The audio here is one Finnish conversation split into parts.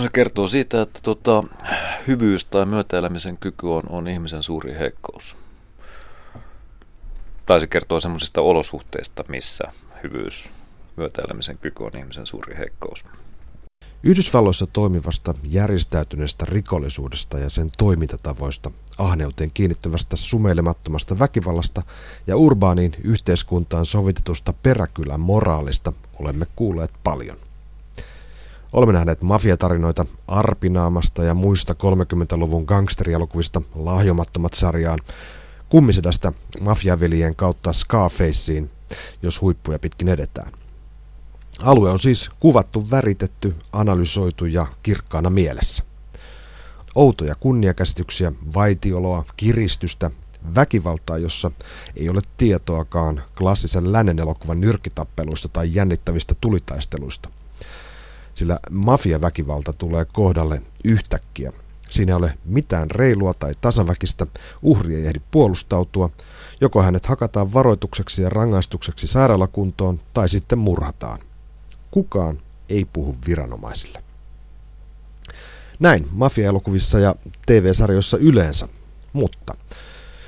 se kertoo siitä, että tota, hyvyys tai myötäelämisen kyky on, on ihmisen suuri heikkous. Tai se kertoo semmoisista olosuhteista, missä hyvyys, myötäelämisen kyky on ihmisen suuri heikkous. Yhdysvalloissa toimivasta järjestäytyneestä rikollisuudesta ja sen toimintatavoista, ahneuteen kiinnittyvästä sumeilemattomasta väkivallasta ja urbaaniin yhteiskuntaan sovitetusta peräkylän moraalista olemme kuulleet paljon. Olemme nähneet mafiatarinoita Arpinaamasta ja muista 30-luvun gangsterialokuvista lahjomattomat sarjaan, kummisedästä mafiavelien kautta Scarfaceen, jos huippuja pitkin edetään. Alue on siis kuvattu, väritetty, analysoitu ja kirkkaana mielessä. Outoja kunniakäsityksiä, vaitioloa, kiristystä, väkivaltaa, jossa ei ole tietoakaan klassisen lännen elokuvan nyrkitappeluista tai jännittävistä tulitaisteluista. Sillä mafiaväkivalta tulee kohdalle yhtäkkiä. Siinä ei ole mitään reilua tai tasaväkistä, uhri ei ehdi puolustautua, joko hänet hakataan varoitukseksi ja rangaistukseksi sairaalakuntoon tai sitten murhataan kukaan ei puhu viranomaisille. Näin mafia-elokuvissa ja TV-sarjoissa yleensä, mutta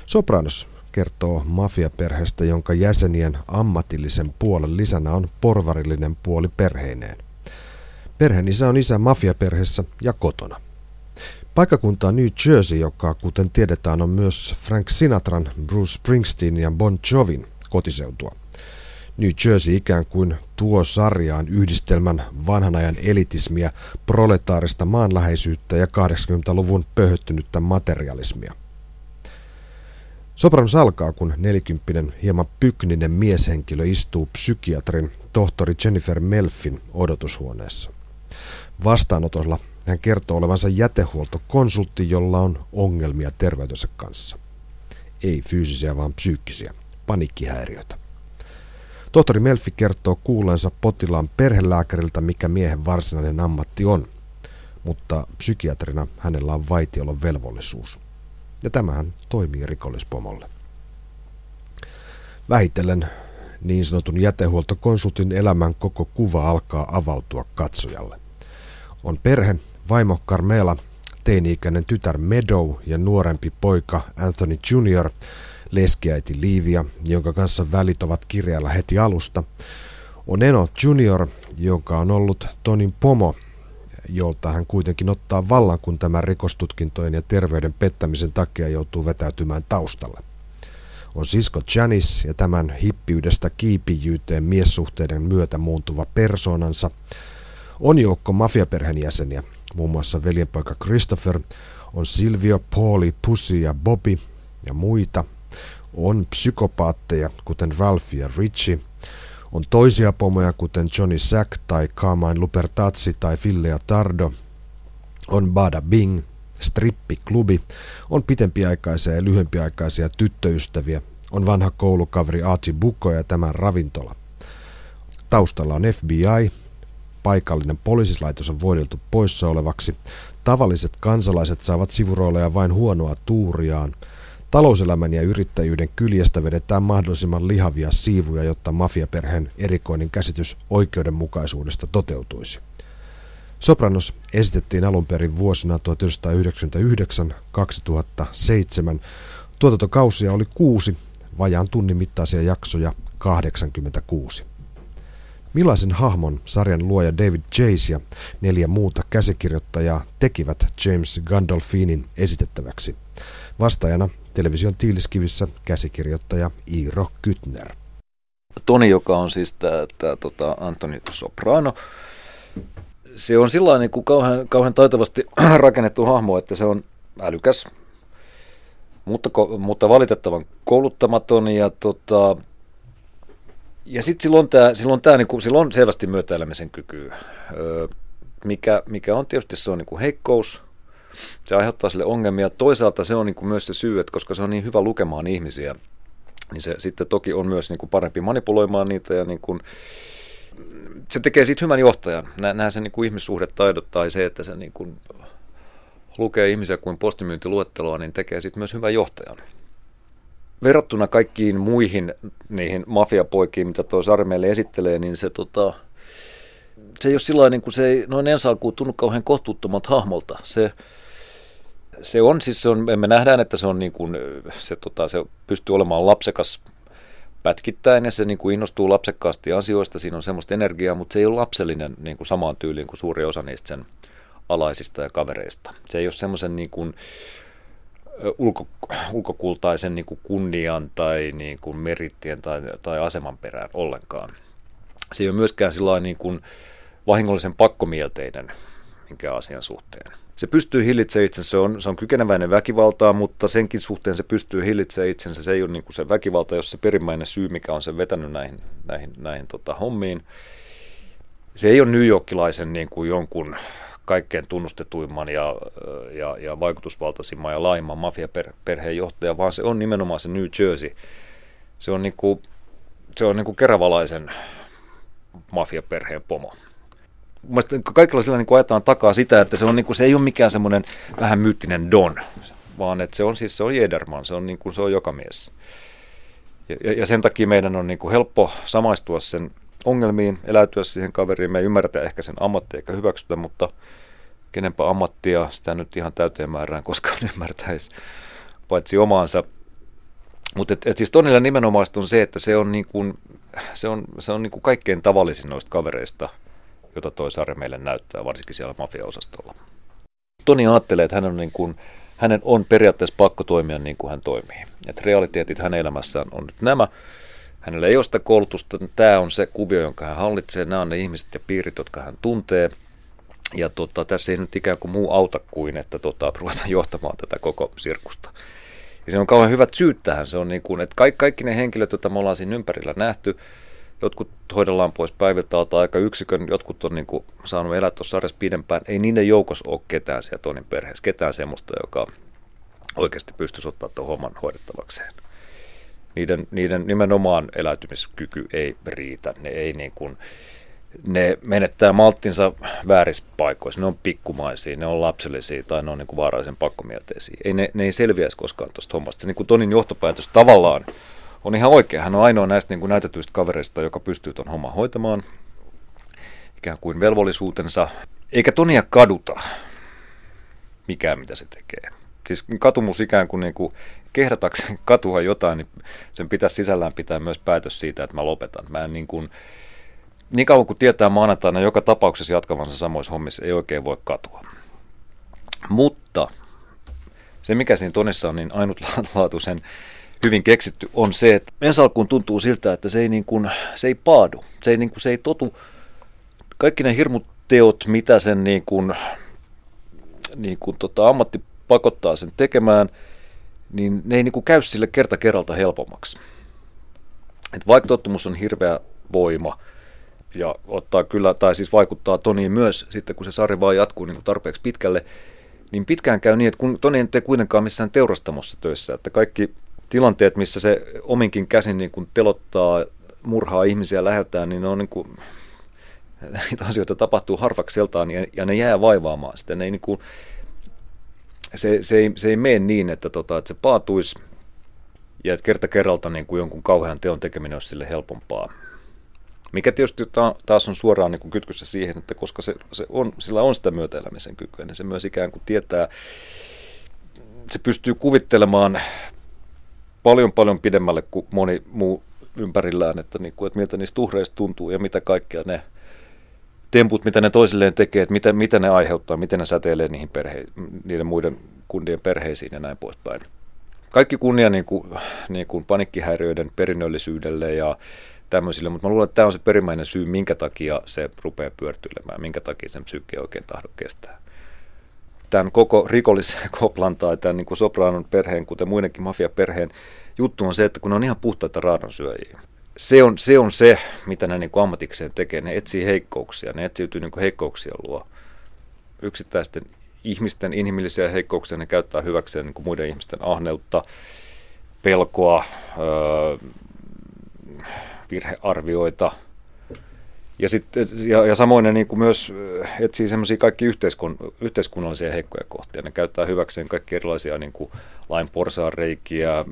Sopranos kertoo mafiaperheestä, jonka jäsenien ammatillisen puolen lisänä on porvarillinen puoli perheineen. Perheen isä on isä mafiaperheessä ja kotona. Paikkakunta New Jersey, joka kuten tiedetään on myös Frank Sinatran, Bruce Springsteen ja Bon Jovin kotiseutua. New Jersey ikään kuin tuo sarjaan yhdistelmän vanhan ajan elitismiä, proletaarista maanläheisyyttä ja 80-luvun pöhöttynyttä materialismia. Sopranos alkaa, kun nelikymppinen hieman pykninen mieshenkilö istuu psykiatrin tohtori Jennifer Melfin odotushuoneessa. Vastaanotolla hän kertoo olevansa jätehuoltokonsultti, jolla on ongelmia terveytensä kanssa. Ei fyysisiä, vaan psyykkisiä, paniikkihäiriöitä. Tohtori Melfi kertoo kuulensa potilaan perhelääkäriltä, mikä miehen varsinainen ammatti on, mutta psykiatrina hänellä on vaitiolon velvollisuus. Ja tämähän toimii rikollispomolle. Vähitellen niin sanotun jätehuoltokonsultin elämän koko kuva alkaa avautua katsojalle. On perhe, vaimo Carmela, teini-ikäinen tytär Meadow ja nuorempi poika Anthony Jr., leskiäiti Liivia, jonka kanssa välit ovat kirjalla heti alusta, on Eno Junior, joka on ollut Tonin pomo, jolta hän kuitenkin ottaa vallan, kun tämä rikostutkintojen ja terveyden pettämisen takia joutuu vetäytymään taustalle. On sisko Janice ja tämän hippiydestä kiipijyyteen miessuhteiden myötä muuntuva persoonansa. On joukko mafiaperheenjäseniä, muun muassa veljenpoika Christopher, on Silvio, Pauli, Pussy ja Bobby ja muita – on psykopaatteja, kuten Ralph ja Richie. On toisia pomoja, kuten Johnny Sack tai Carmine Lupertazzi tai Fillea Tardo. On Bada Bing, strippiklubi. On pitempiaikaisia ja lyhyempiaikaisia tyttöystäviä. On vanha koulukaveri Archie Bukko ja tämän ravintola. Taustalla on FBI, paikallinen poliisislaitos on voideltu poissa olevaksi, tavalliset kansalaiset saavat sivurooleja vain huonoa tuuriaan – Talouselämän ja yrittäjyyden kyljestä vedetään mahdollisimman lihavia siivuja, jotta mafiaperheen erikoinen käsitys oikeudenmukaisuudesta toteutuisi. Sopranos esitettiin alun perin vuosina 1999-2007. Tuotantokausia oli kuusi, vajaan tunnin mittaisia jaksoja 86. Millaisen hahmon sarjan luoja David Chase ja neljä muuta käsikirjoittajaa tekivät James Gandolfinin esitettäväksi? Vastaajana television tiiliskivissä käsikirjoittaja Iiro Kytner. Toni, joka on siis tämä tota Antoni Soprano, se on sillä niin kuin kauhean, kauhean taitavasti rakennettu hahmo, että se on älykäs, mutta, mutta valitettavan kouluttamaton ja tota, ja sitten silloin tämä, silloin tämä niin silloin selvästi myötäelämisen kyky, mikä, mikä on tietysti se on niin heikkous, se aiheuttaa sille ongelmia. Toisaalta se on niin kuin myös se syy, että koska se on niin hyvä lukemaan ihmisiä, niin se sitten toki on myös niin kuin parempi manipuloimaan niitä ja niin kuin, se tekee siitä hyvän johtajan. Nämä sen niin kuin ihmissuhdetaidot tai se, että se niin kuin lukee ihmisiä kuin postimyyntiluetteloa, niin tekee siitä myös hyvän johtajan. Verrattuna kaikkiin muihin niihin mafiapoikiin, mitä tuo Sari meille esittelee, niin se tota, se ei ole sillä niin kuin se ei noin ensi alkuun tunnu kauhean kohtuuttomalta hahmolta. Se, se on siis, se on, me nähdään, että se on niin kuin, se, tota, se pystyy olemaan lapsekas pätkittäin ja se niin kuin innostuu lapsekkaasti asioista, siinä on semmoista energiaa, mutta se ei ole lapsellinen niin kuin samaan tyyliin kuin suuri osa niistä sen alaisista ja kavereista. Se ei ole semmoisen niin kuin, ulko, ulkokultaisen niin kuin kunnian tai niin kuin merittien tai, tai aseman perään ollenkaan. Se ei ole myöskään niin kuin vahingollisen pakkomielteinen minkä asian suhteen. Se pystyy hillitsemään itsensä, se on, se on kykeneväinen väkivaltaa, mutta senkin suhteen se pystyy hillitsemään itsensä. Se ei ole niin kuin se väkivalta, jos se perimmäinen syy, mikä on sen vetänyt näihin, näihin, näihin tota, hommiin. Se ei ole New Yorkilaisen niin kuin jonkun kaikkein tunnustetuimman ja, ja, ja vaikutusvaltaisimman ja laajimman mafiaperheen johtaja, vaan se on nimenomaan se New Jersey. Se on, niin kuin, se on niin kuin keravalaisen mafiaperheen pomo. Mielestäni kaikilla sillä niin ajetaan takaa sitä, että se, on, niin kuin, se ei ole mikään semmoinen vähän myyttinen don, vaan että se on siis se on Jederman, se on, niin kuin, se on joka mies. Ja, ja, ja sen takia meidän on niin kuin helppo samaistua sen ongelmiin, eläytyä siihen kaveriin. Me ei ymmärretä ehkä sen ammattia eikä hyväksytä, mutta kenenpä ammattia sitä nyt ihan täyteen määrään koskaan ymmärtäisi, paitsi omaansa. Mutta et, et siis Tonilla nimenomaan on se, että se on, niin kuin, se on, se on niin kuin kaikkein tavallisin noista kavereista, jota toi sarja meille näyttää, varsinkin siellä mafiaosastolla. Toni ajattelee, että hän on niin kuin, hänen on periaatteessa pakko toimia niin kuin hän toimii. Että realiteetit hänen elämässään on nyt nämä, Hänellä ei ole sitä koulutusta. Tämä on se kuvio, jonka hän hallitsee. Nämä on ne ihmiset ja piirit, jotka hän tuntee. Ja tota, tässä ei nyt ikään kuin muu auta kuin, että tota, ruvetaan johtamaan tätä koko sirkusta. Ja se on kauhean hyvät syyt tähän. Se on niin kuin, että kaikki, kaikki ne henkilöt, joita me ollaan siinä ympärillä nähty, jotkut hoidellaan pois päiviltä aika yksikön, jotkut on niin kuin saanut elää tuossa sarjassa pidempään. Ei niiden joukossa ole ketään siellä Tonin perheessä, ketään semmoista, joka oikeasti pystyisi ottaa tuon homman hoidettavakseen niiden, niiden nimenomaan eläytymiskyky ei riitä. Ne ei niin kuin, ne menettää malttinsa väärissä paikoissa. Ne on pikkumaisia, ne on lapsellisia tai ne on niin kuin vaarallisen pakkomielteisiä. Ei, ne, ne ei selviäisi koskaan tuosta hommasta. Se niin kuin Tonin johtopäätös tavallaan on ihan oikea. Hän on ainoa näistä niin kuin näytetyistä kavereista, joka pystyy tuon homman hoitamaan ikään kuin velvollisuutensa. Eikä Tonia kaduta mikään, mitä se tekee. Siis katumus ikään kuin, niin kuin kehdatakseen katua jotain, niin sen pitäisi sisällään pitää myös päätös siitä, että mä lopetan. Mä en niin kuin, niin kauan kuin tietää maanantaina joka tapauksessa jatkavansa samoissa hommissa, ei oikein voi katua. Mutta se, mikä siinä tonissa on niin ainutlaatuisen hyvin keksitty, on se, että ensi alkuun tuntuu siltä, että se ei, niin kuin, se ei paadu, se ei, niin kuin, se ei totu. Kaikki ne hirmut teot, mitä sen niin kuin, niin kuin tota, ammatti pakottaa sen tekemään – niin ne ei niin kuin käy sille kerta kerralta helpommaksi. Et vaikka tottumus on hirveä voima ja ottaa kyllä, tai siis vaikuttaa Toniin myös sitten, kun se sarja vaan jatkuu niin kuin tarpeeksi pitkälle, niin pitkään käy niin, että kun Toni ei kuitenkaan missään teurastamossa töissä, että kaikki tilanteet, missä se ominkin käsin niin kuin telottaa, murhaa ihmisiä läheltään, niin ne on niin kuin, niitä asioita tapahtuu harvakseltaan ja, ja ne jää vaivaamaan sitä. Ne ei niin kuin, se, se, ei, se ei mene niin, että, tota, että se paatuisi ja että kerta kerralta niin kuin jonkun kauhean teon tekeminen olisi sille helpompaa. Mikä tietysti taas on suoraan niin kuin kytkyssä siihen, että koska se, se on, sillä on sitä myötäelämisen kykyä, niin se myös ikään kuin tietää, se pystyy kuvittelemaan paljon paljon pidemmälle kuin moni muu ympärillään, että, niin kuin, että miltä niistä uhreista tuntuu ja mitä kaikkea ne temput, mitä ne toisilleen tekee, että mitä, mitä ne aiheuttaa, miten ne säteilee niihin perhe, niiden muiden kundien perheisiin ja näin poispäin. Kaikki kunnia niin kuin, niin kuin panikkihäiriöiden perinnöllisyydelle ja tämmöisille, mutta mä luulen, että tämä on se perimmäinen syy, minkä takia se rupeaa pyörtyilemään, minkä takia sen psyykki oikein tahdo kestää. Tämän koko rikolliskoplan tai tämän niin kuin Sopranon perheen, kuten muidenkin mafiaperheen juttu on se, että kun ne on ihan puhtaita raadonsyöjiä, se on, se on se, mitä ne niin kuin ammatikseen tekee. Ne etsii heikkouksia, ne etsiytyy niin kuin luo. Yksittäisten ihmisten inhimillisiä heikkouksia ne käyttää hyväkseen niin kuin muiden ihmisten ahneutta, pelkoa, öö, virhearvioita. Ja, sit, ja, ja samoin ne niin kuin myös etsii semmoisia kaikki yhteiskun, yhteiskunnallisia heikkoja kohtia. Ne käyttää hyväkseen kaikki erilaisia niin kuin lain porsaanreikiä,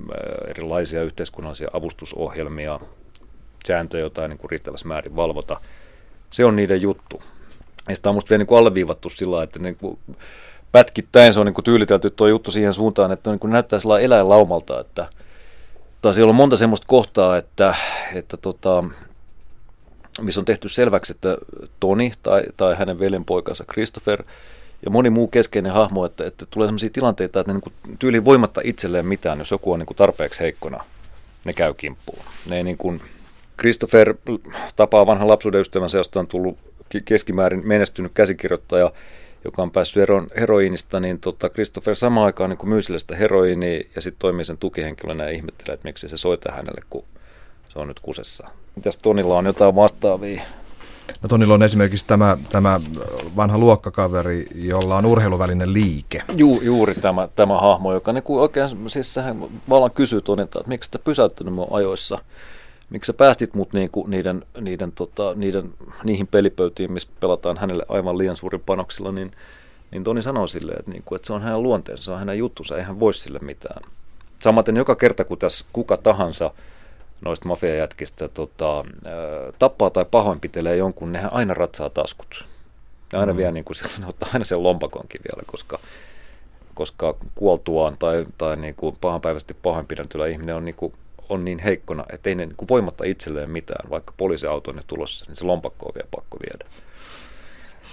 erilaisia yhteiskunnallisia avustusohjelmia, sääntöjä, joita ei niin riittävässä määrin valvota. Se on niiden juttu. Ja sitä on musta vielä niin kuin alleviivattu sillä että niin kuin pätkittäin se on niin kuin tyylitelty tuo juttu siihen suuntaan, että niin kuin näyttää sillä eläinlaumalta, että tai siellä on monta semmoista kohtaa, että, että tota, missä on tehty selväksi, että Toni tai, tai hänen veljenpoikansa Christopher ja moni muu keskeinen hahmo, että, että tulee sellaisia tilanteita, että ne niin tyyli voimatta itselleen mitään, jos joku on niin kuin tarpeeksi heikkona, ne käy kimppuun. Ne ei niin kuin, Christopher tapaa vanhan lapsuuden ystävänsä, josta on tullut keskimäärin menestynyt käsikirjoittaja, joka on päässyt eroon heroiinista, niin tota, Christopher samaan aikaan niin myy sille sitä heroiinia ja sitten toimii sen tukihenkilönä ja ihmettelee, että miksi se soita hänelle, kun se on nyt kusessa. Mitäs Tonilla on jotain vastaavia? No Tonilla on esimerkiksi tämä, tämä vanha luokkakaveri, jolla on urheiluvälinen liike. Ju, juuri tämä, tämä hahmo, joka niin kuin oikein, siis sehän vallan kysyy Tonilta, että miksi sä pysäyttänyt mua ajoissa miksi sä päästit mut niinku niiden, niiden, tota, niiden, niihin pelipöytiin, missä pelataan hänelle aivan liian suurin panoksilla, niin, niin Toni sanoo silleen, että, niinku, että se on hänen luonteensa, se on hänen juttunsa, ei hän voi sille mitään. Samaten joka kerta, kun tässä kuka tahansa noista mafiajätkistä tota, tappaa tai pahoinpitelee jonkun, nehän aina ratsaa taskut. Ja aina mm. vie niin kuin, ottaa aina sen lompakonkin vielä, koska, koska kuoltuaan tai, tai niin kuin pahanpäiväisesti pahoinpideltyllä ihminen on niin kuin on niin heikkona, että ei ne niin voimatta itselleen mitään, vaikka poliisiauto on tulossa, niin se lompakko on vielä pakko viedä.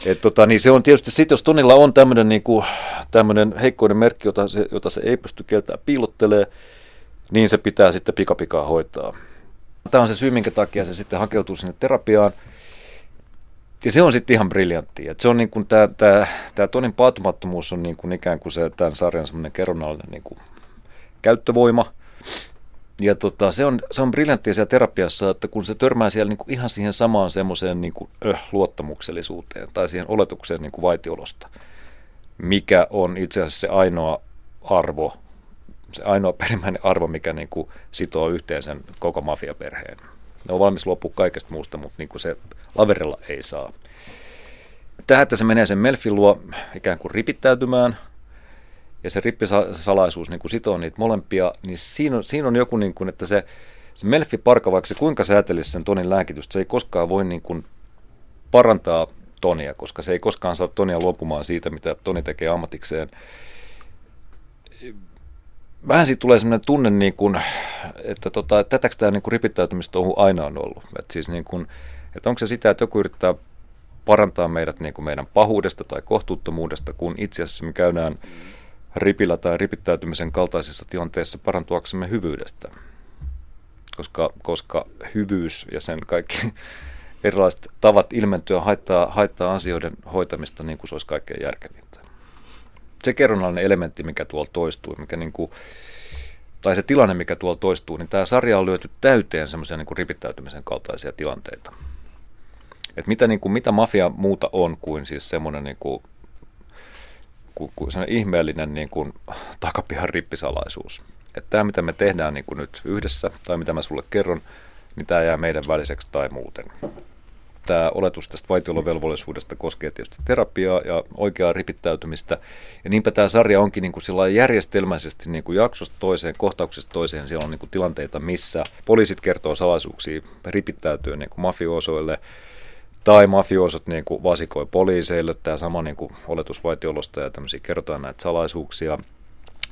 Et tota, niin se on tietysti sitten, jos Tonilla on tämmöinen niin heikkoinen merkki, jota se, jota se ei pysty keltään piilottelee, niin se pitää sitten pikapikaa hoitaa. Tämä on se syy, minkä takia se sitten hakeutuu sinne terapiaan. Ja se on sitten ihan briljantti. Et se on niin kuin tämä, tämä, tämä Tonin paatumattomuus on niin kuin ikään kuin se tämän sarjan semmoinen kerronnallinen niin käyttövoima. Ja tota, se, on, se on briljanttia siellä terapiassa, että kun se törmää siellä niin kuin ihan siihen samaan semmoiseen niin kuin, öh, luottamuksellisuuteen tai siihen oletukseen niin kuin vaitiolosta, mikä on itse asiassa se ainoa arvo, se ainoa perimmäinen arvo, mikä niin kuin sitoo yhteen sen koko mafiaperheen. Ne on valmis luopua kaikesta muusta, mutta niin kuin se laverilla ei saa. Tähän, että se menee sen Melfin luo ikään kuin ripittäytymään – ja se rippisalaisuus niin kuin sitoo niitä molempia, niin siinä on, siinä on joku, niin kuin, että se, se Melfi Parka, vaikka se kuinka säätelisi sen Tonin lääkitystä, se ei koskaan voi niin kuin parantaa Tonia, koska se ei koskaan saa Tonia luopumaan siitä, mitä Toni tekee ammatikseen. Vähän siitä tulee sellainen tunne, niin kuin, että, tota, että tätäkö tämä niin ripittäytymistouhu aina on ollut. Että, siis niin kuin, että onko se sitä, että joku yrittää parantaa meidät niin kuin meidän pahuudesta tai kohtuuttomuudesta, kun itse asiassa me käydään ripillä tai ripittäytymisen kaltaisissa tilanteissa parantuaksemme hyvyydestä. Koska, koska hyvyys ja sen kaikki erilaiset tavat ilmentyä haittaa, haittaa asioiden hoitamista niin kuin se olisi kaikkein järkevintä. Se kerronnallinen elementti, mikä tuolla toistuu, mikä niin kuin, tai se tilanne, mikä tuolla toistuu, niin tämä sarja on lyöty täyteen semmoisia niin ripittäytymisen kaltaisia tilanteita. Et mitä, niin kuin, mitä mafia muuta on kuin siis semmoinen niin kuin ihmeellinen niin kuin, takapihan rippisalaisuus. Että tämä, mitä me tehdään niin kuin nyt yhdessä, tai mitä mä sulle kerron, niin tämä jää meidän väliseksi tai muuten. Tämä oletus tästä vaitiolovelvollisuudesta koskee tietysti terapiaa ja oikeaa ripittäytymistä. Ja niinpä tämä sarja onkin niin kuin järjestelmäisesti niin kuin jaksosta toiseen, kohtauksesta toiseen. Siellä on niin kuin tilanteita, missä poliisit kertoo salaisuuksia ripittäytyä niin kuin tai mafiosot niin kuin vasikoi poliiseille, tämä sama niin kuin oletusvaitiolosta ja tämmöisiä kertoo näitä salaisuuksia.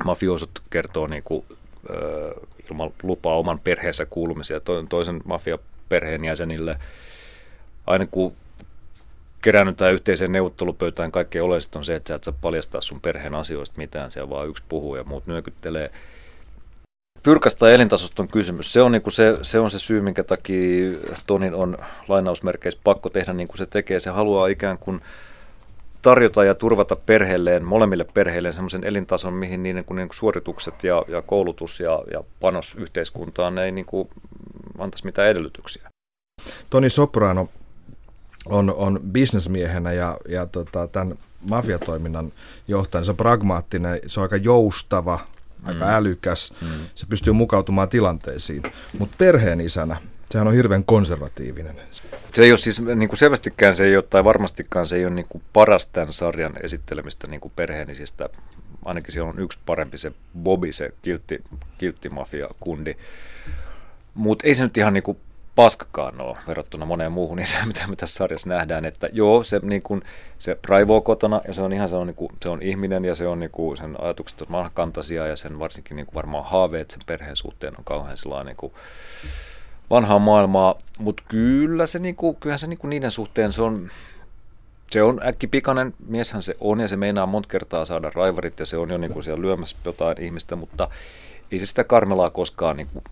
Mafiosot kertoo niin kuin, ö, ilman lupaa oman perheensä kuulumisia toisen mafiaperheen jäsenille. Aina kun kerännytään yhteiseen neuvottelupöytään, kaikkein oleellista on se, että sä et saa paljastaa sun perheen asioista mitään, siellä vaan yksi puhuu ja muut nyökyttelee – Fyrkasta elintasosta on kysymys. Se on, niin kuin se, se on se syy, minkä takia Tonin on lainausmerkeissä pakko tehdä niin kuin se tekee. Se haluaa ikään kuin tarjota ja turvata perheelleen, molemmille perheille semmoisen elintason, mihin niiden kuin, niin kuin suoritukset ja, ja koulutus ja, ja panos yhteiskuntaan ei niin kuin antaisi mitään edellytyksiä. Toni Soprano on, on bisnesmiehenä ja, ja tota, tämän mafiatoiminnan johtaja, se on pragmaattinen, se on aika joustava, aika mm. älykäs, mm. se pystyy mukautumaan tilanteisiin. Mutta perheen isänä, sehän on hirveän konservatiivinen. Se ei ole siis niin kuin selvästikään se ei ole, tai varmastikaan se ei ole niin kuin paras tämän sarjan esittelemistä niin kuin perheenisistä. Ainakin siellä on yksi parempi, se Bobby, se kiltti, kiltti mafia-kundi. Mutta ei se nyt ihan niin kuin paskakaan ole verrattuna moneen muuhun, niin se mitä me tässä sarjassa nähdään, että joo, se, niin kuin, se raivoo kotona ja se on ihan se on, niin kuin, se on ihminen ja se on niin kuin, sen ajatukset on kantaisia ja sen varsinkin niin kuin varmaan haaveet sen perheen suhteen on kauhean sellainen niin kuin, vanhaa maailmaa, mutta kyllä se, niin kuin, kyllähän se niin kuin niiden suhteen se on, se on äkkipikainen, mieshän se on ja se meinaa monta kertaa saada raivarit ja se on jo niin kuin siellä lyömässä jotain ihmistä, mutta ei se sitä Karmelaa koskaan niin kuin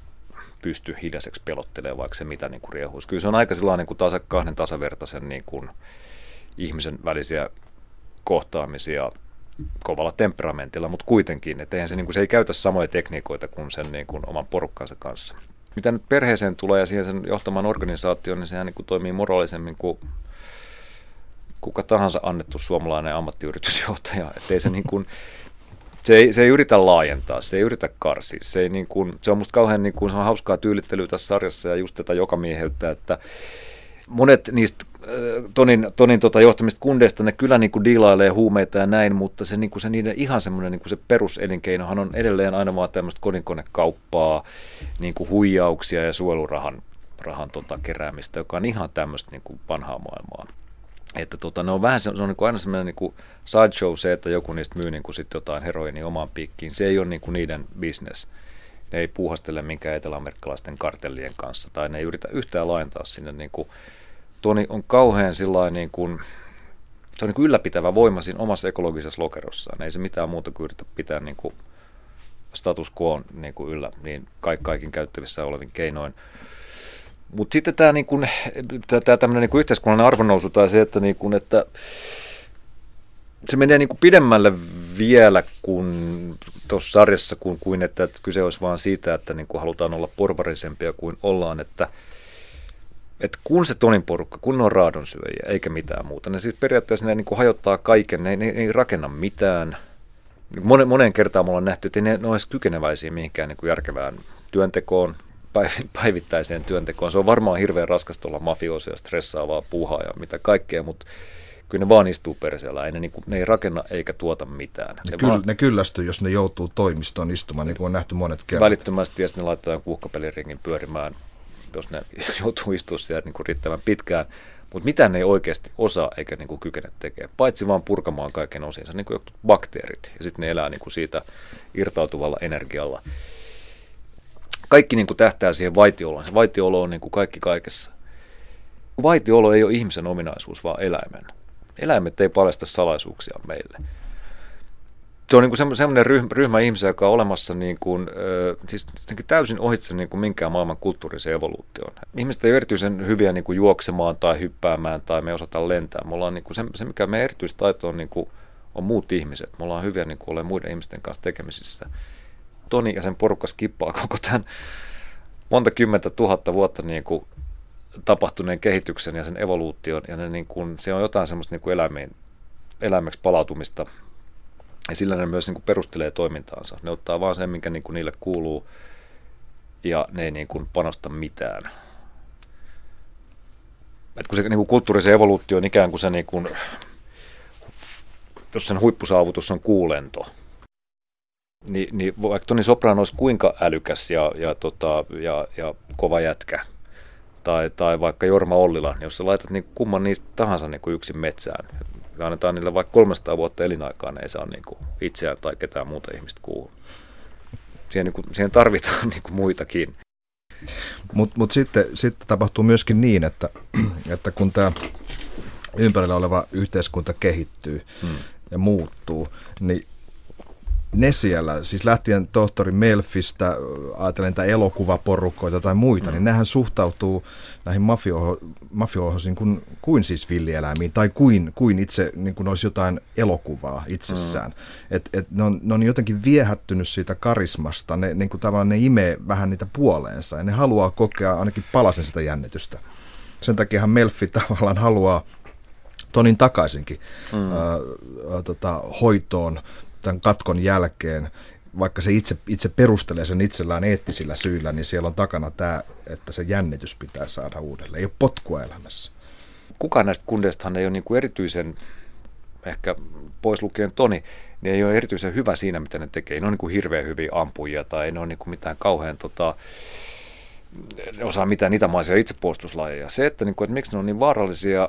pysty hiljaiseksi pelottelemaan, vaikka se mitä niin kuin riehuisi. Kyllä se on aika sellainen niin kuin tasa, kahden tasavertaisen niin kuin ihmisen välisiä kohtaamisia kovalla temperamentilla, mutta kuitenkin, että se, niin kuin, se ei käytä samoja tekniikoita kuin sen niin kuin, oman porukkansa kanssa. Mitä nyt perheeseen tulee ja siihen sen johtamaan organisaatioon, niin sehän niin kuin, toimii moraalisemmin kuin kuka tahansa annettu suomalainen ammattiyritysjohtaja. Että ei se, niin kuin, se, ei, se ei yritä laajentaa, se ei yritä karsia. Se, ei niin kuin, se on musta kauhean niin kuin, se on hauskaa tyylittelyä tässä sarjassa ja just tätä joka mieheyttä, että monet niistä äh, Tonin, Tonin tota johtamista kundeista, ne kyllä niin kuin diilailee huumeita ja näin, mutta se, niin kuin se niiden ihan semmoinen niin kuin se peruselinkeinohan on edelleen aina vaan tämmöistä kodinkonekauppaa, niin kuin huijauksia ja suojelurahan rahan tota keräämistä, joka on ihan tämmöistä niin kuin vanhaa maailmaa. Että tota, ne on vähän se, se on niin kuin aina semmoinen niin sideshow se, että joku niistä myy niin kuin sit jotain heroini omaan piikkiin. Se ei ole niin kuin niiden business. Ne ei puuhastele minkään eteläamerikkalaisten kartellien kanssa tai ne ei yritä yhtään laajentaa sinne. Niin kuin, Toni on kauhean sillä niin kuin, se on niin kuin ylläpitävä voima siinä omassa ekologisessa lokerossaan. Ei se mitään muuta kuin yritä pitää niin kuin status quo niin kuin yllä niin kaikin käyttävissä olevin keinoin. Mutta sitten tämä niinku, tämmöinen niinku yhteiskunnallinen arvonnousu tai se, että, niinku, että se menee niinku pidemmälle vielä kuin tuossa sarjassa, kuin, kuin että, että kyse olisi vain siitä, että niinku halutaan olla porvarisempia kuin ollaan, että, että kun se Tonin porukka, kun ne on raadonsyöjiä eikä mitään muuta, ne siis periaatteessa ne niinku hajottaa kaiken, ne, ne, ne ei rakenna mitään. Monen, moneen kertaan me ollaan nähty, että ne, ne olisi kykeneväisiä mihinkään niin kuin järkevään työntekoon, päivittäiseen työntekoon. Se on varmaan hirveän raskasta olla mafiosia, stressaavaa puuhaa ja mitä kaikkea, mutta kyllä ne vaan istuu perseellä. Ei ne, niin kuin, ne ei rakenna eikä tuota mitään. Ne, ne, kyll, vaan, ne kyllästyy, jos ne joutuu toimistoon istumaan, niin kuin on nähty monet kerrat. Välittömästi ja sitten ne laittaa kuukkapeliringin pyörimään, jos ne joutuu istumaan siellä niin kuin riittävän pitkään. Mutta mitä ne ei oikeasti osaa eikä niin kuin kykene tekemään, paitsi vaan purkamaan kaiken osinsa, niin kuin bakteerit. Ja sitten ne elää niin kuin siitä irtautuvalla energialla kaikki niin kuin tähtää siihen vaitioloon. Se vaitiolo on niin kuin kaikki kaikessa. Vaitiolo ei ole ihmisen ominaisuus, vaan eläimen. Eläimet ei paljasta salaisuuksia meille. Se on niin semmoinen ryhmä, ryhmä ihmisiä, joka on olemassa niin kuin, siis täysin ohitse niin kuin minkään maailman kulttuurisen evoluution. Ihmiset ei ole erityisen hyviä niin kuin juoksemaan tai hyppäämään tai me osata lentää. Me ollaan niin kuin se, se, mikä meidän erityistaito on, niin kuin, on muut ihmiset. Me ollaan hyviä niin kuin olemaan muiden ihmisten kanssa tekemisissä. Toni ja sen porukka skippaa koko tämän monta kymmentä tuhatta vuotta niin kuin tapahtuneen kehityksen ja sen evoluution, ja ne niin kuin, se on jotain semmoista niin kuin eläimiin, eläimeksi palautumista, ja sillä ne myös niin kuin perustelee toimintaansa. Ne ottaa vaan sen, minkä niin kuin niille kuuluu, ja ne ei niin kuin panosta mitään. Et kun se niin kuin kulttuurisen evoluutio on ikään kuin se, niin kuin, jos sen huippusaavutus on kuulento, niin, niin vaikka Toni Soprano olisi kuinka älykäs ja, ja, tota, ja, ja kova jätkä, tai, tai vaikka Jorma Ollila, niin jos sä laitat niin kumman niistä tahansa niin kuin yksin metsään, ja annetaan niille vaikka 300 vuotta elinaikaa, ne ei saa niin kuin itseään tai ketään muuta ihmistä kuulla. Siihen, niin kuin, siihen tarvitaan niin kuin muitakin. Mutta mut sitten, sitten tapahtuu myöskin niin, että, että kun tämä ympärillä oleva yhteiskunta kehittyy hmm. ja muuttuu, niin ne siellä, siis lähtien tohtori Melfistä, ajatellen näitä elokuvaporukkoita tai muita, mm. niin nehän suhtautuu näihin mafioihin kuin, kuin siis villieläimiin tai kuin, kuin itse niin kuin olisi jotain elokuvaa itsessään. Mm. Et, et ne, on, ne on jotenkin viehättynyt siitä karismasta, ne, niin kuin tavallaan ne imee vähän niitä puoleensa ja ne haluaa kokea ainakin palasen sitä jännitystä. Sen takiahan Melfi tavallaan haluaa Tonin takaisinkin mm. ää, ää, tota, hoitoon tämän katkon jälkeen, vaikka se itse, itse perustelee sen itsellään eettisillä syillä, niin siellä on takana tämä, että se jännitys pitää saada uudelleen. Ei ole potkua elämässä. Kukaan näistä kundeistahan ei ole niin kuin erityisen, ehkä pois lukien Toni, niin ei ole erityisen hyvä siinä, mitä ne tekee. Ne ole niin kuin hirveän hyviä ampujia tai ei ne ole niin kuin mitään kauhean tota, osaa mitään itämaisia itsepuolustuslajeja. Se, että, niin kuin, että miksi ne on niin vaarallisia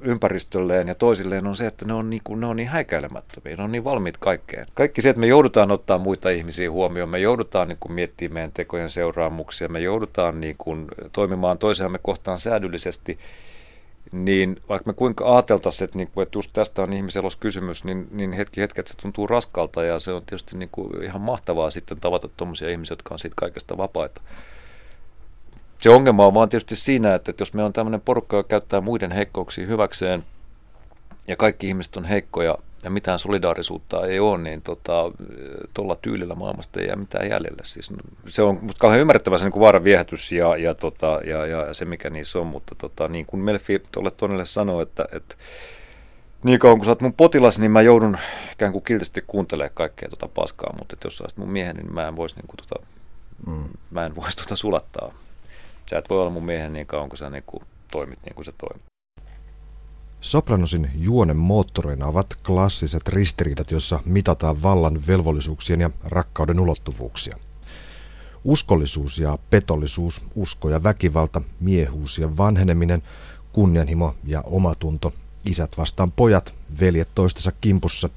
ympäristölleen ja toisilleen on se, että ne on niin, kuin, ne on niin häikäilemättömiä, ne on niin valmiit kaikkeen. Kaikki se, että me joudutaan ottaa muita ihmisiä huomioon, me joudutaan niin kuin, miettimään meidän tekojen seuraamuksia, me joudutaan niin kuin, toimimaan toisiamme kohtaan säädyllisesti, niin vaikka me kuinka ajateltaisiin, että, niin kuin, että just tästä on ihmiselos kysymys, niin, niin hetki hetket se tuntuu raskalta ja se on tietysti niin kuin ihan mahtavaa sitten tavata tuommoisia ihmisiä, jotka on siitä kaikesta vapaita. Se ongelma on vaan tietysti siinä, että, että jos me on tämmöinen porukka, joka käyttää muiden heikkouksia hyväkseen ja kaikki ihmiset on heikkoja ja mitään solidaarisuutta ei ole, niin tuolla tota, tyylillä maailmasta ei jää mitään jäljelle. Siis se on musta kauhean ymmärrettävä se niin vaaran viehätys ja, ja, tota, ja, ja, se, mikä niissä on, mutta tota, niin kuin Melfi tuolle Tonille sanoi, että, että niin kauan kun sä oot mun potilas, niin mä joudun ikään kuin kiltisti kuuntelemaan kaikkea tota paskaa, mutta jos sä mun miehen, niin mä en voisi niin kuin, tota, mm. mä en voisi tota sulattaa. Sä et voi olla mun miehen niin kauan kun sä niin kuin, toimit niin kuin sä toimit. Sopranosin juonen moottoreina ovat klassiset ristiriidat, joissa mitataan vallan velvollisuuksien ja rakkauden ulottuvuuksia. Uskollisuus ja petollisuus, usko ja väkivalta, miehuus ja vanheneminen, kunnianhimo ja omatunto, isät vastaan pojat, veljet toistensa kimpussa,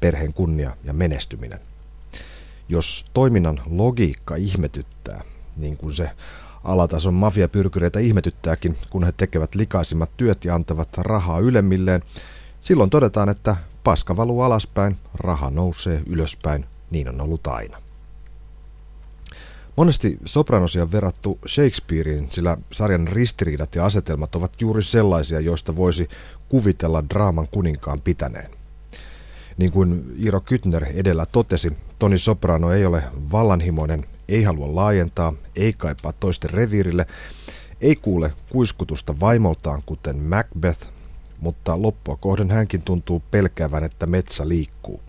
perheen kunnia ja menestyminen. Jos toiminnan logiikka ihmetyttää, niin kuin se Alatason mafiapyrkyreitä ihmetyttääkin, kun he tekevät likaisimmat työt ja antavat rahaa ylemmilleen. Silloin todetaan, että paska valuu alaspäin, raha nousee ylöspäin, niin on ollut aina. Monesti sopranosia on verrattu Shakespearein, sillä sarjan ristiriidat ja asetelmat ovat juuri sellaisia, joista voisi kuvitella draaman kuninkaan pitäneen. Niin kuin Iro Kytner edellä totesi, Toni Soprano ei ole vallanhimoinen ei halua laajentaa, ei kaipaa toisten reviirille, ei kuule kuiskutusta vaimoltaan kuten Macbeth, mutta loppua kohden hänkin tuntuu pelkäävän, että metsä liikkuu.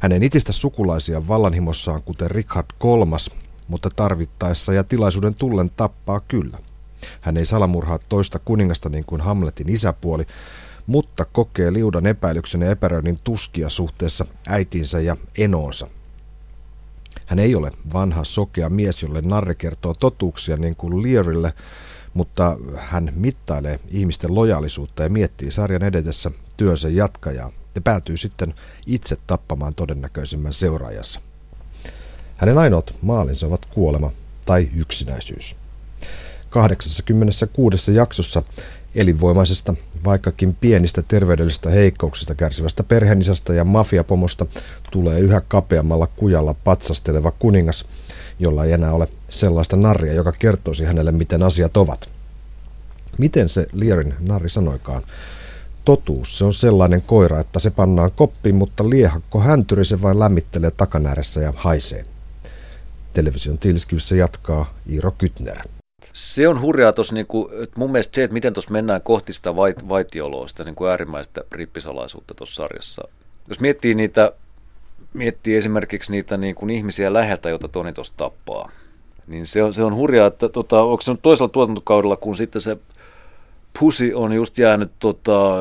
Hän ei itistä sukulaisia vallanhimossaan kuten Richard kolmas, mutta tarvittaessa ja tilaisuuden tullen tappaa kyllä. Hän ei salamurhaa toista kuningasta niin kuin Hamletin isäpuoli, mutta kokee liudan epäilyksen ja epäröinnin tuskia suhteessa äitinsä ja enoonsa – hän ei ole vanha sokea mies, jolle narri kertoo totuuksia niin kuin Learille, mutta hän mittailee ihmisten lojaalisuutta ja miettii sarjan edetessä työnsä jatkajaa ja päätyy sitten itse tappamaan todennäköisimmän seuraajansa. Hänen ainoat maalinsa ovat kuolema tai yksinäisyys. 86 jaksossa elinvoimaisesta, vaikkakin pienistä terveydellisistä heikkouksista kärsivästä perheenisästä ja mafiapomosta tulee yhä kapeammalla kujalla patsasteleva kuningas, jolla ei enää ole sellaista narria, joka kertoisi hänelle, miten asiat ovat. Miten se Lierin narri sanoikaan? Totuus, se on sellainen koira, että se pannaan koppiin, mutta liehakko häntyri se vain lämmittelee takanääressä ja haisee. Television tilskivissä jatkaa Iiro Kytner. Se on hurjaa tuossa, niin että mun mielestä se, että miten tuossa mennään kohti sitä vait, vaitioloa, sitä niin kuin äärimmäistä rippisalaisuutta tuossa sarjassa. Jos miettii niitä, miettii esimerkiksi niitä niin kuin ihmisiä läheltä, joita Toni tuossa tappaa, niin se on, se on hurjaa, että tota, onko se nyt toisella tuotantokaudella, kun sitten se Pusi on just jäänyt, tota,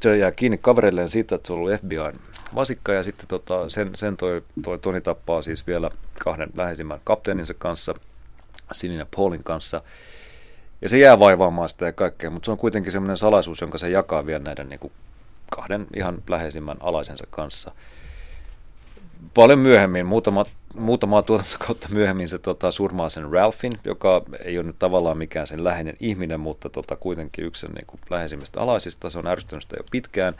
se jää kiinni kavereilleen siitä, että se on ollut FBIn vasikka ja sitten tota, sen, sen toi, toi Toni tappaa siis vielä kahden läheisimmän kapteeninsa kanssa – Sininen Paulin kanssa. Ja se jää vaivaamaan sitä ja kaikkea, mutta se on kuitenkin semmoinen salaisuus, jonka se jakaa vielä näiden niin kuin kahden ihan läheisimmän alaisensa kanssa. Paljon myöhemmin, muutama, muutamaa tuotantokautta myöhemmin se tota, surmaa sen Ralphin, joka ei ole nyt tavallaan mikään sen läheinen ihminen, mutta tota, kuitenkin yksi sen niin kuin, läheisimmistä alaisista. Se on ärsyttänyt sitä jo pitkään.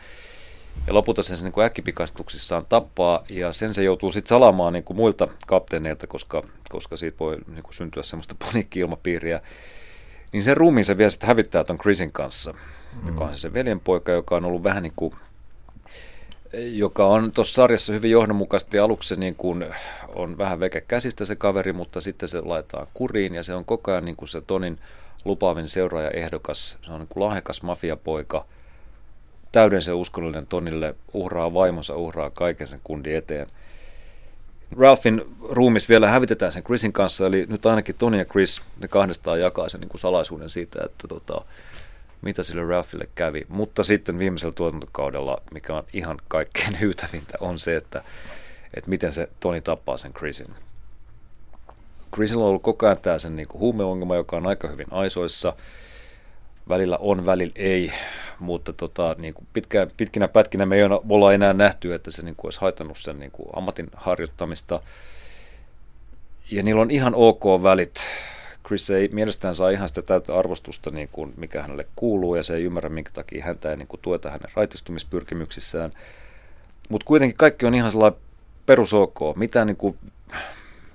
Ja lopulta sen, niin kuin äkkipikastuksissaan tappaa, ja sen se joutuu sitten salamaan niin kuin muilta kapteeneilta, koska, koska siitä voi niin kuin syntyä semmoista paniikki-ilmapiiriä. Niin sen ruumiin se vielä sitten hävittää ton Chrisin kanssa, mm. joka on se veljenpoika, joka on ollut vähän niin kuin joka on tuossa sarjassa hyvin johdonmukaisesti. Aluksi se niin kuin on vähän veke käsistä se kaveri, mutta sitten se laitetaan kuriin ja se on koko ajan niin kuin se Tonin lupaavin seuraaja ehdokas. Se on niin kuin lahjakas mafiapoika – täyden se uskonnollinen Tonille, uhraa vaimonsa, uhraa kaiken sen kundi eteen. Ralphin ruumis vielä hävitetään sen Chrisin kanssa, eli nyt ainakin Toni ja Chris, ne kahdestaan jakaa sen niin kuin salaisuuden siitä, että tota, mitä sille Ralphille kävi. Mutta sitten viimeisellä tuotantokaudella, mikä on ihan kaikkein hyytävintä, on se, että, että miten se Toni tappaa sen Chrisin. Chrisilla on ollut koko ajan tämä sen niin kuin huumeongelma, joka on aika hyvin aisoissa. Välillä on, välillä ei, mutta tota, niin kuin pitkään, pitkinä pätkinä me ei olla enää nähty, että se niin kuin olisi haitannut sen niin kuin ammatin harjoittamista. Ja niillä on ihan ok välit. Chris ei mielestään saa ihan sitä täyttä arvostusta, niin kuin mikä hänelle kuuluu, ja se ei ymmärrä, minkä takia häntä ei niin kuin tueta hänen raitistumispyrkimyksissään. Mutta kuitenkin kaikki on ihan sellainen perus ok. Mitään niin kuin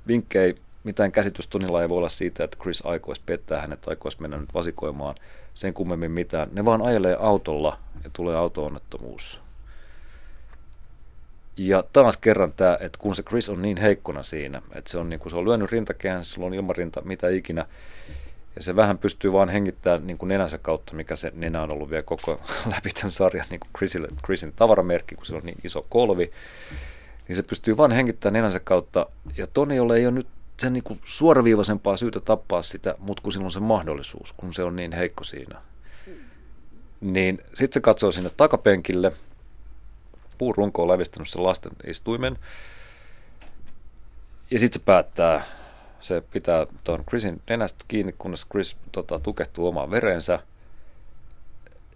vinkkejä, mitään käsitystunnilla ei voi olla siitä, että Chris aikoisi pettää hänet, aikoisi mennä nyt vasikoimaan sen kummemmin mitään. Ne vaan ajelee autolla ja tulee auto-onnettomuus. Ja taas kerran tämä, että kun se Chris on niin heikkona siinä, että se on, niin kuin, se on lyönyt rintakään, se on ilmarinta, mitä ikinä, ja se vähän pystyy vaan hengittämään niin kuin nenänsä kautta, mikä se nenä on ollut vielä koko läpi tämän sarjan niin kuin Chrisille, Chrisin tavaramerkki, kun se on niin iso kolvi, niin se pystyy vaan hengittämään nenänsä kautta. Ja Toniolle ei ole nyt sen niin kuin suoraviivaisempaa syytä tappaa sitä, mutta kun silloin se mahdollisuus, kun se on niin heikko siinä. Niin sitten se katsoo sinne takapenkille, puurunko on lävistänyt sen lasten istuimen, ja sitten se päättää, se pitää tuon Chrisin nenästä kiinni, kunnes Chris tota, tukehtuu omaan verensä.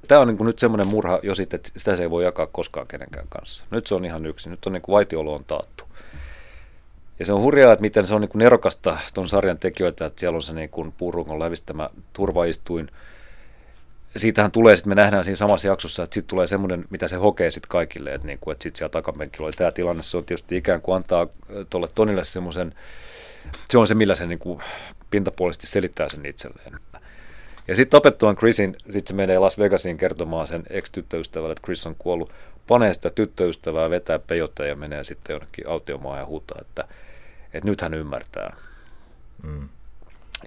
Tämä on niin kuin nyt semmoinen murha jo sitten, että sitä se ei voi jakaa koskaan kenenkään kanssa. Nyt se on ihan yksi. Nyt on niin kuin vaitiolo on taattu. Ja se on hurjaa, että miten se on niin kuin nerokasta tuon sarjan tekijöitä, että siellä on se niin puurungon lävistämä turvaistuin. Siitähän tulee, sitten me nähdään siinä samassa jaksossa, että sitten tulee semmoinen, mitä se hokee sitten kaikille, että, niin kuin, että sitten siellä takapenkillä oli tämä tilanne, se on tietysti ikään kuin antaa tuolle Tonille semmoisen, se on se, millä se niin kuin pintapuolisesti selittää sen itselleen. Ja sitten tapettuaan Chrisin, sitten se menee Las Vegasiin kertomaan sen ex-tyttöystävälle, että Chris on kuollut. Panee sitä tyttöystävää, vetää pejottaa ja menee sitten jonnekin autiomaan ja huutaa, että, että nyt hän ymmärtää. Mm.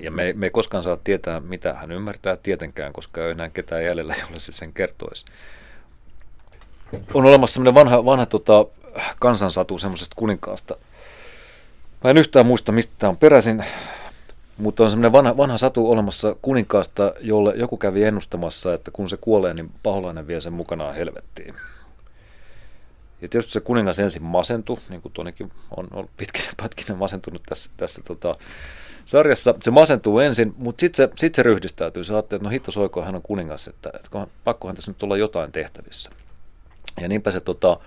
Ja me, me ei koskaan saa tietää, mitä hän ymmärtää tietenkään, koska ei ole enää ketään jäljellä, jolle se sen kertoisi. On olemassa sellainen vanha, vanha tota, kansansatu semmoisesta kuninkaasta. Mä en yhtään muista, mistä tämä on peräisin. Mutta on semmoinen vanha, vanha satu olemassa kuninkaasta, jolle joku kävi ennustamassa, että kun se kuolee, niin paholainen vie sen mukanaan helvettiin. Ja tietysti se kuningas ensin masentui, niin kuin tuonnekin on, on pitkin pätkinä masentunut tässä, tässä tota, sarjassa. Se masentuu ensin, mutta sitten se, sit se ryhdistäytyy. Se ajattelee, että no hitto soiko, hän on kuningas, että, että pakkohan tässä nyt olla jotain tehtävissä. Ja niinpä se tota,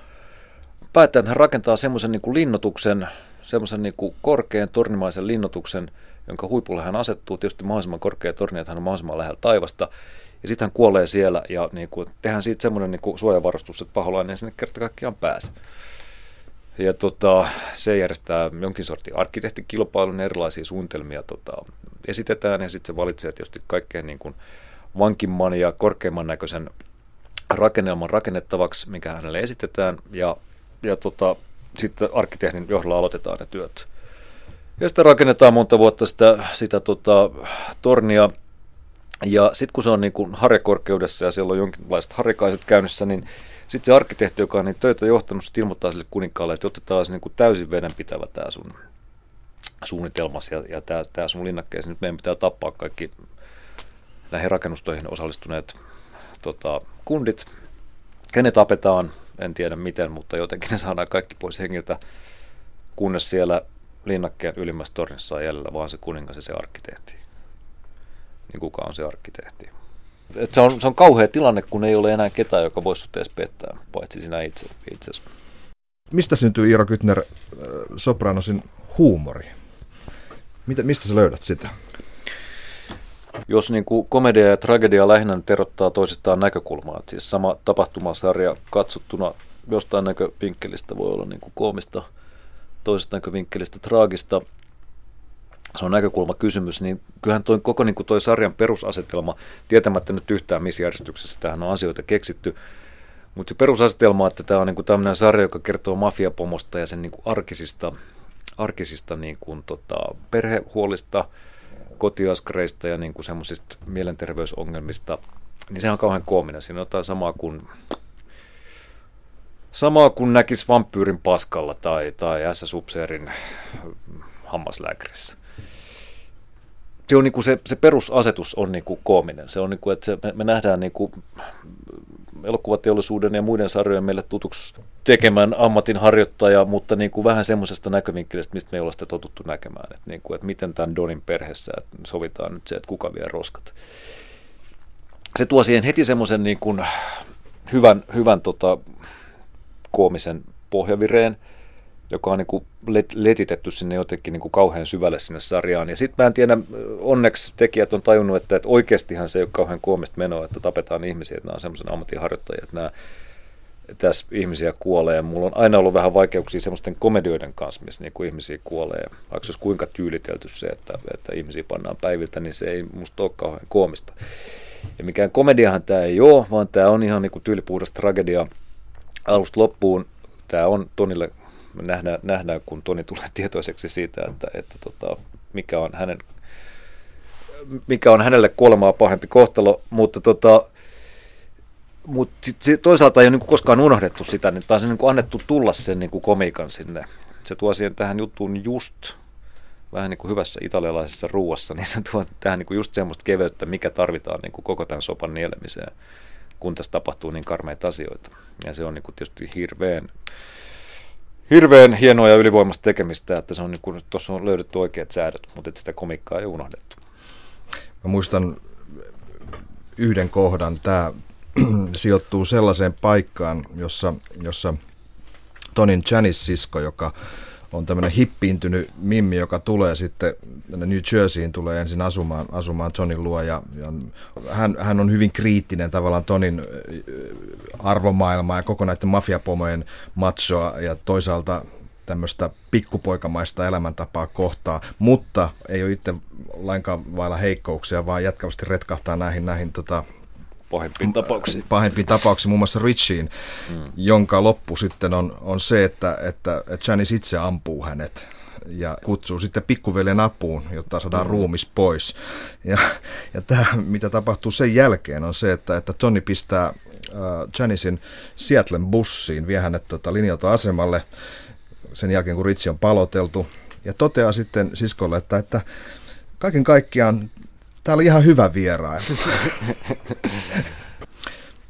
päättää, että hän rakentaa semmoisen niin linnotuksen, semmoisen niin korkean tornimaisen linnotuksen, jonka huipulle hän asettuu, tietysti mahdollisimman korkea torni, että hän on mahdollisimman lähellä taivasta, ja sitten hän kuolee siellä, ja niin kuin, tehdään siitä semmoinen niin suojavarustus, että paholainen sinne kerta kaikkiaan pääsee. Ja tota, se järjestää jonkin sortin arkkitehtikilpailun, erilaisia suunnitelmia tota, esitetään, ja sitten se valitsee tietysti kaikkein niin kuin vankimman ja korkeimman näköisen rakennelman rakennettavaksi, mikä hänelle esitetään, ja, ja tota, sitten arkkitehdin johdolla aloitetaan ne työt. Ja sitten rakennetaan monta vuotta sitä, sitä tota, tornia. Ja sitten kun se on niin kuin harjakorkeudessa ja siellä on jonkinlaiset harjakaiset käynnissä, niin sitten se arkkitehti, joka on niin töitä johtanut, sitten ilmoittaa sille kuninkaalle, että otetaan niin kuin täysin vedenpitävä tämä sun suunnitelmas ja, ja tämä, tämä sun linnakkeesi. Nyt meidän pitää tappaa kaikki näihin rakennustöihin osallistuneet tota, kundit. Kenet tapetaan, en tiedä miten, mutta jotenkin ne saadaan kaikki pois hengiltä, kunnes siellä linnakkeen ylimmässä tornissa on jäljellä vaan se kuningas ja se arkkitehti. Niin kuka on se arkkitehti? Et se, on, se on kauhea tilanne, kun ei ole enää ketään, joka voisi sut edes pettää, paitsi sinä itse, itsesi. Mistä syntyy Iiro Kytner äh, Sopranosin huumori? Mitä, mistä sä löydät sitä? Jos niin kuin komedia ja tragedia lähinnä erottaa toisistaan näkökulmaa, että siis sama tapahtumasarja katsottuna jostain näkövinkkelistä voi olla niin kuin koomista – toisesta näkövinkkelistä traagista, se on näkökulma kysymys, niin kyllähän toi, koko niin kuin toi sarjan perusasetelma, tietämättä nyt yhtään missä järjestyksessä tähän on asioita keksitty, mutta se perusasetelma, että tämä on niin kuin tämmöinen sarja, joka kertoo mafiapomosta ja sen niin kuin arkisista, arkisista niin kuin tota, perhehuolista, kotiaskareista ja niin kuin semmoisista mielenterveysongelmista, niin se on kauhean koominen. Siinä on jotain samaa kuin Samaa kuin näkisi vampyyrin paskalla tai, tai S-subseerin hammaslääkärissä. Se, on niin kuin se, se perusasetus on niin kuin koominen. Se on niin kuin, että se, me, me nähdään niin kuin elokuvateollisuuden ja muiden sarjojen meille tutuksi tekemään ammatinharjoittaja, mutta niin kuin vähän semmoisesta näkövinkkelistä, mistä me ei olla sitä totuttu näkemään. Että, niin kuin, että miten tämän Donin perheessä että sovitaan nyt se, että kuka vie roskat. Se tuo siihen heti semmoisen niin kuin hyvän, hyvän tota, koomisen pohjavireen, joka on niin kuin let, letitetty sinne jotenkin niin kuin kauhean syvälle sinne sarjaan. Ja sitten mä en tiedä, onneksi tekijät on tajunnut, että, että oikeastihan se ei ole kauhean koomista menoa, että tapetaan ihmisiä, että nämä on semmoisen ammattiharjoittajia, että nämä tässä ihmisiä kuolee. Mulla on aina ollut vähän vaikeuksia semmoisten komedioiden kanssa, missä niin kuin ihmisiä kuolee. Vaikka olisi kuinka tyylitelty se, että, että ihmisiä pannaan päiviltä, niin se ei musta ole kauhean koomista. Ja mikään komediahan tämä ei ole, vaan tämä on ihan niin kuin tyylipuhdas tragedia alusta loppuun. Tämä on Tonille, nähdään, nähdään kun Toni tulee tietoiseksi siitä, että, että tota, mikä, on hänen, mikä on hänelle kuolemaa pahempi kohtalo, mutta tota, mutta sit, toisaalta ei ole niin koskaan unohdettu sitä, niin taas niin annettu tulla sen niin komiikan sinne. Se tuo siihen tähän juttuun just vähän niin kuin hyvässä italialaisessa ruuassa, niin se tuo tähän niin kuin just semmoista keveyttä, mikä tarvitaan niin kuin koko tämän sopan nielemiseen, kun tässä tapahtuu niin karmeita asioita. Ja se on niin kuin tietysti hirveän, hirveän hienoa ja ylivoimasta tekemistä, että se on niin kuin, tuossa on löydetty oikeat säädöt, mutta että sitä komikkaa ei unohdettu. Mä muistan yhden kohdan, tämä sijoittuu sellaiseen paikkaan, jossa, jossa Tonin Janis sisko, joka on tämmöinen hippiintynyt mimmi, joka tulee sitten New Jerseyin, tulee ensin asumaan, asumaan Tonin luo ja, ja hän, hän, on hyvin kriittinen tavallaan Tonin arvomaailmaa ja koko näiden mafiapomojen matsoa ja toisaalta tämmöistä pikkupoikamaista elämäntapaa kohtaa, mutta ei ole itse lainkaan vailla heikkouksia, vaan jatkavasti retkahtaa näihin, näihin tota, pahempiin tapauksiin. Pahempiin tapauksiin, muun muassa Richiin, mm. jonka loppu sitten on, on se, että, että, Janice itse ampuu hänet ja kutsuu sitten pikkuveljen apuun, jotta saadaan mm. ruumis pois. Ja, ja tämä, mitä tapahtuu sen jälkeen, on se, että, että Tony pistää äh, Janicein Seattlen bussiin, vie hänet tota, linjalta asemalle sen jälkeen, kun Ritsi on paloteltu, ja toteaa sitten siskolle, että, että kaiken kaikkiaan Tämä oli ihan hyvä vieraan.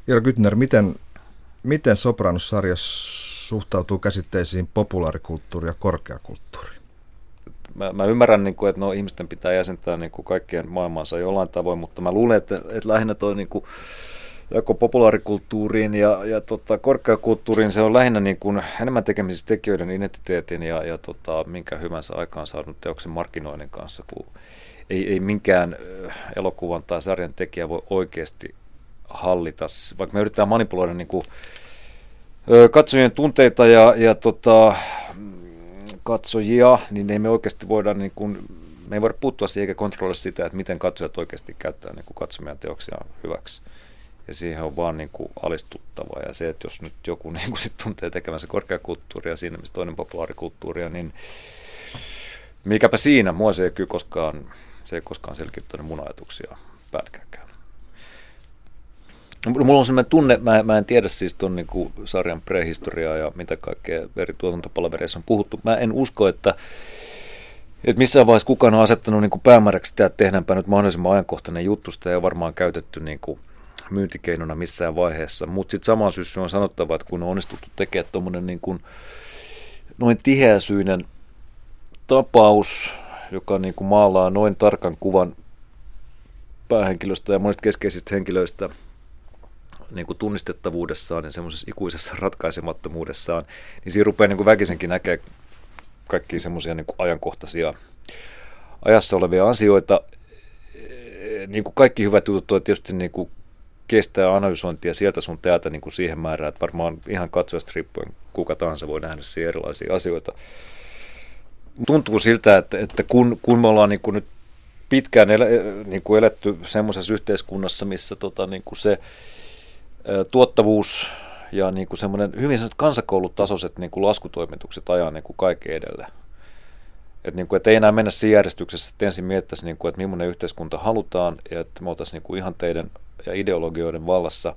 Jiro Gytner, miten, miten Sopranos-sarja suhtautuu käsitteisiin populaarikulttuuri ja korkeakulttuuri? Mä, mä ymmärrän, niin kuin, että no, ihmisten pitää jäsentää niin kuin kaikkien maailmansa jollain tavoin, mutta mä luulen, että, että lähinnä tuo niin kuin, joko populaarikulttuuriin ja, ja tota, korkeakulttuuriin se on lähinnä niin kuin enemmän tekemisissä tekijöiden identiteetin ja, ja tota, minkä hyvänsä aikaan saanut teoksen markkinoinnin kanssa kuin ei, ei minkään elokuvan tai sarjan tekijä voi oikeasti hallita. Vaikka me yritetään manipuloida niin kuin, katsojien tunteita ja, ja tota, katsojia, niin ei me oikeasti voida, niin kuin, me ei voida puuttua siihen eikä kontrolloida sitä, että miten katsojat oikeasti käyttää niin katsomia teoksia hyväksi. Ja siihen on vaan niin kuin alistuttava. Ja se, että jos nyt joku niin kuin sit tuntee tekemänsä korkeakulttuuria siinä, missä toinen populaarikulttuuria, niin mikäpä siinä, mua se ei kyllä koskaan se ei koskaan selkiyttänyt mun ajatuksia pätkääkään. Mulla on sellainen tunne, mä, mä en tiedä siis tuon niin sarjan prehistoriaa ja mitä kaikkea eri tuotantopalvereissa on puhuttu. Mä en usko, että, että missään vaiheessa kukaan on asettanut niin päämääräksi sitä, että tehdäänpä nyt mahdollisimman ajankohtainen juttu. Sitä ei ole varmaan käytetty niin kuin myyntikeinona missään vaiheessa. Mutta sitten samaan syystä on sanottava, että kun on onnistuttu tekemään tuommoinen niin kuin noin tiheäsyinen tapaus, joka niin kuin maalaa noin tarkan kuvan päähenkilöstä ja monista keskeisistä henkilöistä niin kuin tunnistettavuudessaan ja semmoisessa ikuisessa ratkaisemattomuudessaan, niin siinä rupeaa niin kuin väkisenkin näkee kaikkia semmoisia niin ajankohtaisia ajassa olevia asioita. Niin kuin kaikki hyvät jutut tietysti niin kuin kestää analysointia sieltä sun täältä niin kuin siihen määrään, että varmaan ihan katsojasta riippuen kuka tahansa voi nähdä siihen erilaisia asioita tuntuu siltä, että, että kun, kun me ollaan niin kuin nyt pitkään ele, niin kuin eletty semmoisessa yhteiskunnassa, missä tota, niin kuin se tuottavuus ja niin kuin semmoinen hyvin kansakoulutasoiset niin kuin laskutoimitukset ajaa niin kuin kaiken edelle. Et niin kuin, että ei enää mennä siinä järjestyksessä, että ensin miettäisiin, niin kuin, että millainen yhteiskunta halutaan ja että me oltaisiin niin kuin ihan teidän ja ideologioiden vallassa.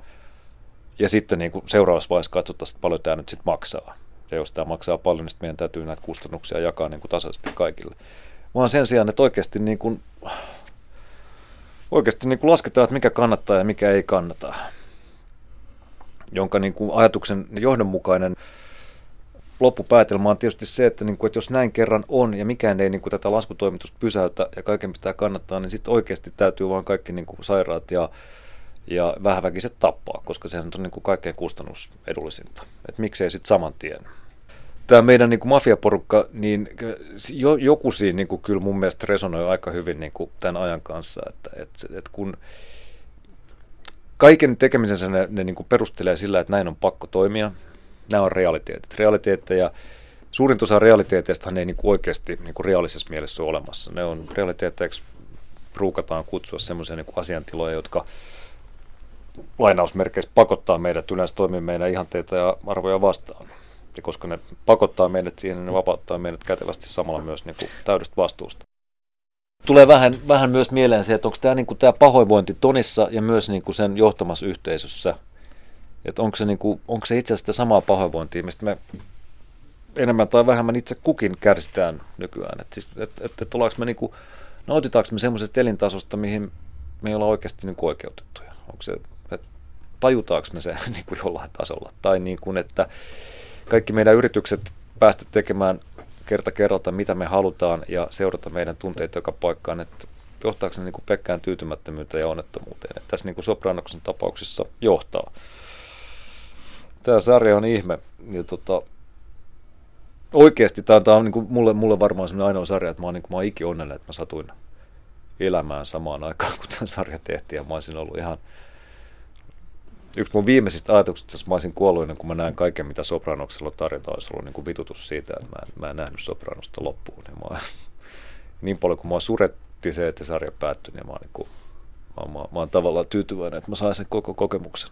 Ja sitten niin kuin seuraavassa vaiheessa katsotaan, että paljon tämä nyt sitten maksaa ja jos tämä maksaa paljon, niin meidän täytyy näitä kustannuksia jakaa niin kuin tasaisesti kaikille. Vaan sen sijaan, että oikeasti, niin kuin, oikeasti niin kuin lasketaan, että mikä kannattaa ja mikä ei kannata. jonka niin kuin ajatuksen johdonmukainen loppupäätelmä on tietysti se, että, niin kuin, että jos näin kerran on ja mikään ei niin kuin, tätä laskutoimitusta pysäytä ja kaiken pitää kannattaa, niin sitten oikeasti täytyy vaan kaikki niin kuin, sairaat ja, ja vähäväkiset tappaa, koska sehän on niin kuin, kaikkein kustannusedullisinta. Että miksei sitten saman tien. Tämä meidän niin kuin mafiaporukka, niin jo, joku siinä niin kuin, kyllä mun mielestä resonoi aika hyvin niin kuin, tämän ajan kanssa, että, että, että kun kaiken tekemisensä ne, ne niin kuin perustelee sillä, että näin on pakko toimia, nämä on realiteetit. Realiteetteja, suurin osa realiteeteista ei niin kuin oikeasti niin kuin reaalisessa mielessä ole olemassa. Ne on realiteetteiksi ruukataan kutsua sellaisia niin asiantiloja, jotka lainausmerkeissä pakottaa meidät yleensä toimimaan meidän ihanteita ja arvoja vastaan. Ja koska ne pakottaa meidät siihen, niin ne vapauttaa meidät kätevästi samalla myös niin kuin täydestä vastuusta. Tulee vähän, vähän myös mieleen se, että onko tämä, niin kuin, tämä pahoinvointi Tonissa ja myös niin kuin sen johtamassa yhteisössä – että onko se, niin kuin, onko se itse asiassa samaa pahoinvointia, mistä me enemmän tai vähemmän itse kukin kärsitään nykyään. Että siis, et, et, et ollaanko me niin kuin, nautitaanko me semmoisesta elintasosta, mihin me ei olla oikeasti niin oikeutettuja? Onko se, että tajutaanko me se niin kuin jollain tasolla? Tai niin kuin, että kaikki meidän yritykset päästä tekemään kerta kerralta, mitä me halutaan ja seurata meidän tunteita joka paikkaan, että johtaako se niin kuin pekkään tyytymättömyyteen ja onnettomuuteen. Että tässä niin kuin Sopranoksen tapauksessa johtaa tämä sarja on ihme. Ja tota, oikeasti tämä, on niin kuin mulle, mulle varmaan sellainen ainoa sarja, että mä oon, niin kuin, mä oon iki onnellinen, että mä satuin elämään samaan aikaan, kun tämä sarja tehtiin. Ja mä olisin ollut ihan yksi mun viimeisistä ajatuksista, jos mä olisin kuollut ennen kuin mä näen kaiken, mitä Sopranoksella tarjota, olisi ollut niin kuin vitutus siitä, että mä en, mä en nähnyt Sopranosta loppuun. Ja mä, niin paljon kuin mua suretti se, että sarja päättyi, niin mä niin kuin, mä, mä, mä oon tavallaan tyytyväinen, että mä sain sen koko kokemuksen.